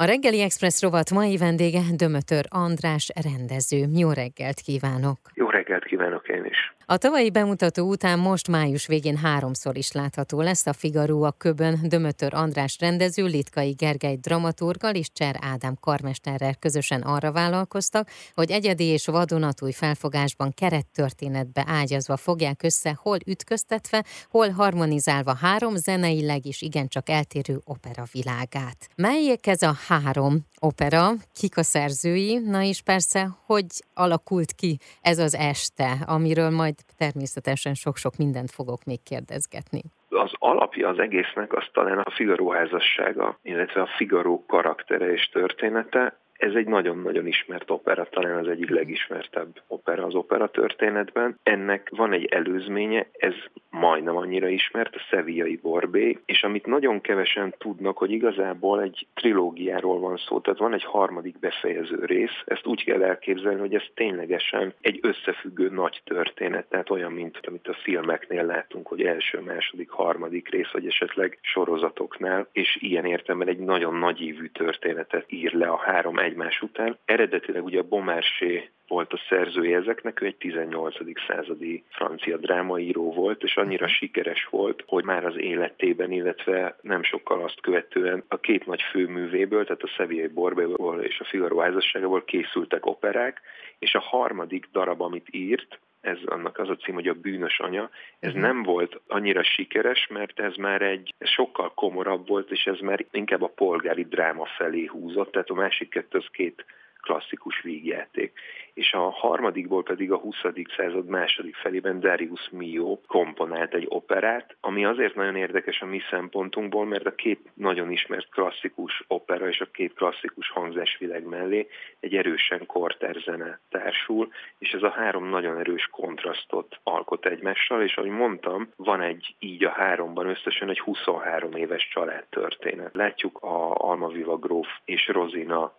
A reggeli Express rovat mai vendége Dömötör András rendező. Jó reggelt kívánok! Jó reggelt kívánok én is! A tavalyi bemutató után most május végén háromszor is látható lesz a Figaro a Köbön. Dömötör András rendező, Litkai Gergely dramaturgal és Cser Ádám karmesterrel közösen arra vállalkoztak, hogy egyedi és vadonatúj felfogásban kerettörténetbe ágyazva fogják össze, hol ütköztetve, hol harmonizálva három zeneileg is igencsak eltérő opera világát. Melyek ez a három opera, kik a szerzői, na és persze, hogy alakult ki ez az este, amiről majd természetesen sok-sok mindent fogok még kérdezgetni az alapja az egésznek az talán a Figaro házassága, illetve a Figaro karaktere és története. Ez egy nagyon-nagyon ismert opera, talán az egyik legismertebb opera az opera történetben. Ennek van egy előzménye, ez majdnem annyira ismert, a Sevillai Borbé, és amit nagyon kevesen tudnak, hogy igazából egy trilógiáról van szó, tehát van egy harmadik befejező rész, ezt úgy kell elképzelni, hogy ez ténylegesen egy összefüggő nagy történet, tehát olyan, mint amit a filmeknél látunk, hogy első, második, harmadik rész, vagy esetleg sorozatoknál, és ilyen értelemben egy nagyon nagyívű történetet ír le a három egymás után. Eredetileg ugye a Bomársé volt a szerzője ezeknek, ő egy 18. századi francia drámaíró volt, és annyira sikeres volt, hogy már az életében, illetve nem sokkal azt követően a két nagy főművéből, tehát a Sevillai Borbéból és a Figaro házasságából készültek operák, és a harmadik darab, amit írt, ez annak az a cím, hogy a bűnös anya, ez uh-huh. nem volt annyira sikeres, mert ez már egy ez sokkal komorabb volt, és ez már inkább a polgári dráma felé húzott, tehát a másik kettő az két klasszikus vígjáték. És a harmadikból pedig a 20. század második felében Darius Mio komponált egy operát, ami azért nagyon érdekes a mi szempontunkból, mert a két nagyon ismert klasszikus opera és a két klasszikus hangzásvilág mellé egy erősen korterzene társul, és ez a három nagyon erős kontrasztot alkot egymással, és ahogy mondtam, van egy így a háromban összesen egy 23 éves családtörténet. Látjuk a Almaviva gróf és Rozina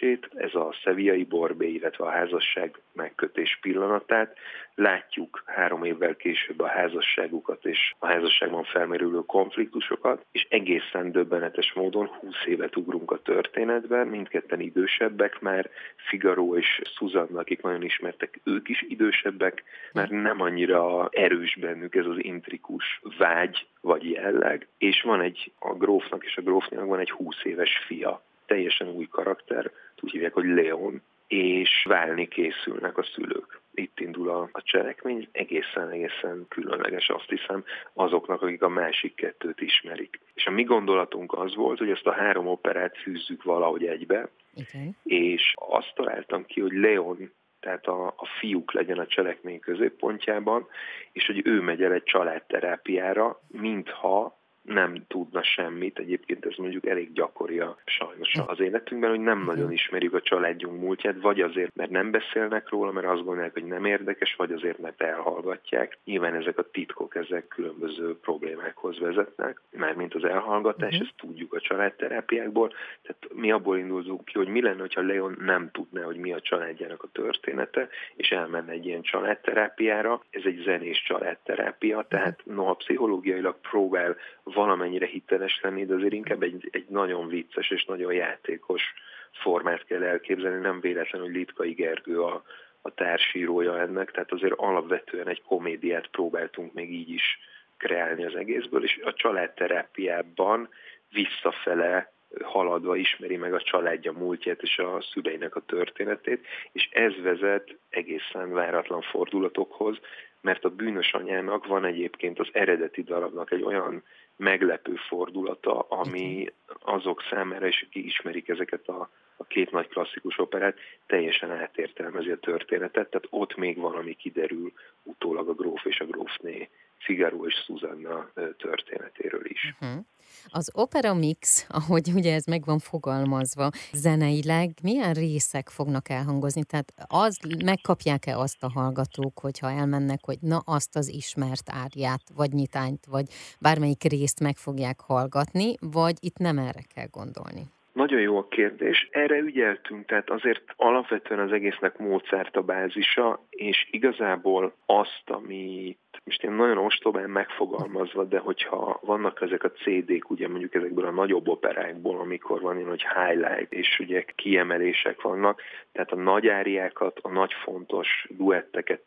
megismerkedését, ez a szeviai borbé, illetve a házasság megkötés pillanatát. Látjuk három évvel később a házasságukat és a házasságban felmerülő konfliktusokat, és egészen döbbenetes módon 20 évet ugrunk a történetben, mindketten idősebbek már, Figaro és Susanna, akik nagyon ismertek, ők is idősebbek, mert nem annyira erős bennük ez az intrikus vágy vagy jelleg, és van egy, a grófnak és a grófnak van egy 20 éves fia, teljesen új karakter, úgy hívják, hogy Leon, és válni készülnek a szülők. Itt indul a, a cselekmény, egészen-egészen különleges, azt hiszem, azoknak, akik a másik kettőt ismerik. És a mi gondolatunk az volt, hogy ezt a három operát fűzzük valahogy egybe, okay. és azt találtam ki, hogy Leon tehát a, a fiúk legyen a cselekmény középpontjában, és hogy ő megy el egy családterápiára, mintha nem tudna semmit. Egyébként ez mondjuk elég gyakori a, sajnos az életünkben, hogy nem mhm. nagyon ismerjük a családjunk múltját, vagy azért, mert nem beszélnek róla, mert azt gondolják, hogy nem érdekes, vagy azért, mert elhallgatják. Nyilván ezek a titkok, ezek különböző problémákhoz vezetnek, mint az elhallgatás, uh-huh. ezt tudjuk a családterápiákból. Tehát mi abból indulunk ki, hogy mi lenne, ha Leon nem tudná, hogy mi a családjának a története, és elmenne egy ilyen családterápiára. Ez egy zenés családterápia, tehát noha pszichológiailag próbál valamennyire hiteles lenni, de azért inkább egy, egy nagyon vicces és nagyon játékos formát kell elképzelni, nem véletlen, hogy Litkai Gergő a, a társírója ennek, tehát azért alapvetően egy komédiát próbáltunk még így is kreálni az egészből, és a családterápiában visszafele haladva ismeri meg a családja múltját és a szüleinek a történetét, és ez vezet egészen váratlan fordulatokhoz, mert a bűnös anyának van egyébként az eredeti darabnak egy olyan meglepő fordulata, ami azok számára, és ki ismerik ezeket a, a két nagy klasszikus operát, teljesen átértelmezi a történetet, tehát ott még valami kiderül utólag a gróf és a grófné Figaro és Susanna történetéről is. Uh-huh. Az opera mix, ahogy ugye ez meg van fogalmazva, zeneileg milyen részek fognak elhangozni? Tehát az, megkapják-e azt a hallgatók, hogyha elmennek, hogy na azt az ismert árját, vagy nyitányt, vagy bármelyik részt meg fogják hallgatni, vagy itt nem erre kell gondolni? Nagyon jó a kérdés. Erre ügyeltünk, tehát azért alapvetően az egésznek Mozart a bázisa, és igazából azt, amit most én nagyon ostobán megfogalmazva, de hogyha vannak ezek a CD-k, ugye mondjuk ezekből a nagyobb operákból, amikor van ilyen, hogy highlight, és ugye kiemelések vannak, tehát a nagy áriákat, a nagy fontos duetteket,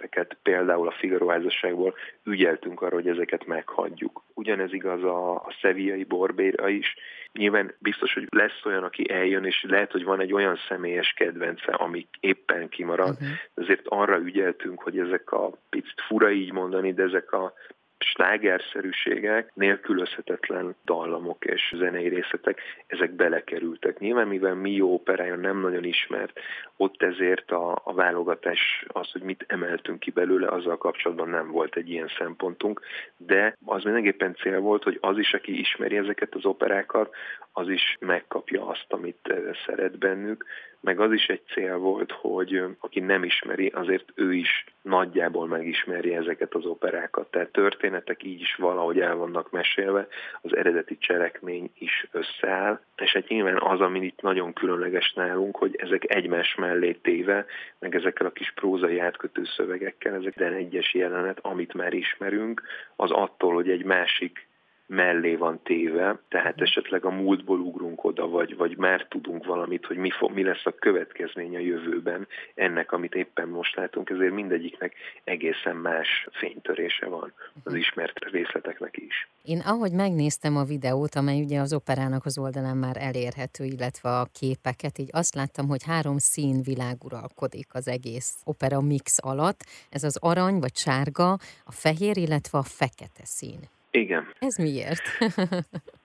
terceteket, például a Figaro házasságból ügyeltünk arra, hogy ezeket meghagyjuk. Ugyanez igaz a, a szeviai borbéra is. Nyilván biztos, hogy lesz olyan, aki eljön, és lehet, hogy van egy olyan személyes kedvence, ami éppen kimarad. Uh-huh. Ezért arra ügyeltünk, hogy ezek a picit fura így mondani, de ezek a slágerszerűségek, nélkülözhetetlen dallamok és zenei részletek, ezek belekerültek. Nyilván, mivel mi jó operája nem nagyon ismert, ott ezért a, a válogatás, az, hogy mit emeltünk ki belőle, azzal kapcsolatban nem volt egy ilyen szempontunk, de az mindenképpen cél volt, hogy az is, aki ismeri ezeket az operákat, az is megkapja azt, amit szeret bennük, meg az is egy cél volt, hogy aki nem ismeri, azért ő is nagyjából megismeri ezeket az operákat. Tehát történetek így is valahogy el vannak mesélve, az eredeti cselekmény is összeáll, és egy nyilván az, ami itt nagyon különleges nálunk, hogy ezek egymás mellé téve, meg ezekkel a kis prózai átkötő szövegekkel, ezek egyes jelenet, amit már ismerünk, az attól, hogy egy másik mellé van téve, tehát mhm. esetleg a múltból ugrunk oda, vagy, vagy már tudunk valamit, hogy mi, fog, mi lesz a következmény a jövőben ennek, amit éppen most látunk, ezért mindegyiknek egészen más fénytörése van az mhm. ismert részleteknek is. Én ahogy megnéztem a videót, amely ugye az operának az oldalán már elérhető, illetve a képeket, így azt láttam, hogy három szín világ uralkodik az egész opera mix alatt. Ez az arany vagy sárga, a fehér, illetve a fekete szín. Igen. Ez miért?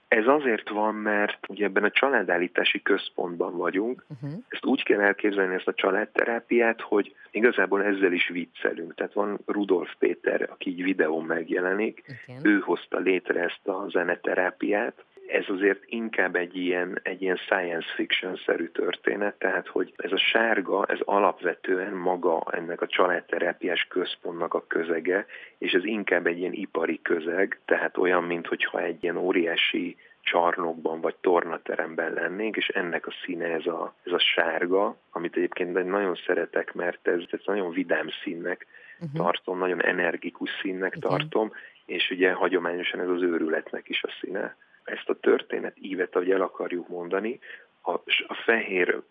Ez azért van, mert ugye ebben a családállítási központban vagyunk. Uh-huh. Ezt úgy kell elképzelni, ezt a családterápiát, hogy igazából ezzel is viccelünk. Tehát van Rudolf Péter, aki így videón megjelenik, Igen. ő hozta létre ezt a zeneterápiát, ez azért inkább egy ilyen, egy ilyen science fiction-szerű történet, tehát hogy ez a sárga, ez alapvetően maga ennek a családterápiás központnak a közege, és ez inkább egy ilyen ipari közeg, tehát olyan, mintha egy ilyen óriási csarnokban vagy tornateremben lennénk, és ennek a színe ez a, ez a sárga, amit egyébként nagyon szeretek, mert ez, ez nagyon vidám színnek uh-huh. tartom, nagyon energikus színnek uh-huh. tartom, és ugye hagyományosan ez az őrületnek is a színe ezt a történet ívet, ahogy el akarjuk mondani, a, a fehér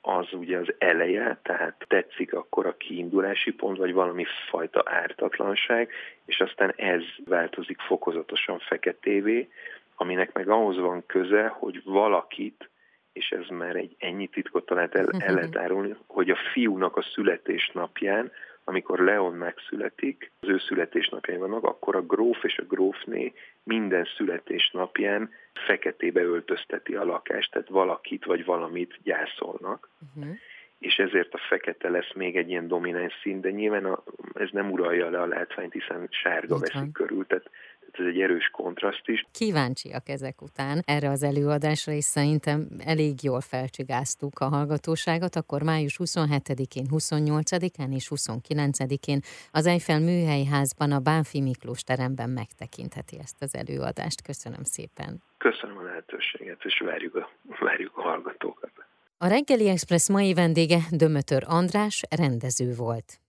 az ugye az eleje, tehát tetszik akkor a kiindulási pont, vagy valami fajta ártatlanság, és aztán ez változik fokozatosan feketévé, aminek meg ahhoz van köze, hogy valakit, és ez már egy ennyi titkot talált el, el lehet árulni, hogy a fiúnak a születésnapján amikor Leon megszületik, az ő születésnapjai vannak, akkor a gróf és a grófné minden születésnapján feketébe öltözteti a lakást, tehát valakit vagy valamit gyászolnak. Uh-huh és ezért a fekete lesz még egy ilyen domináns szín, de nyilván a, ez nem uralja le a látványt, hiszen sárga veszik körül, tehát ez egy erős kontraszt is. Kíváncsiak ezek után erre az előadásra, és szerintem elég jól felcsigáztuk a hallgatóságot, akkor május 27-én, 28-án és 29-én az Eiffel Műhelyházban a Bánfi Miklós teremben megtekintheti ezt az előadást. Köszönöm szépen. Köszönöm a lehetőséget, és várjuk a, várjuk a hallgatókat. A reggeli express mai vendége Dömötör András rendező volt.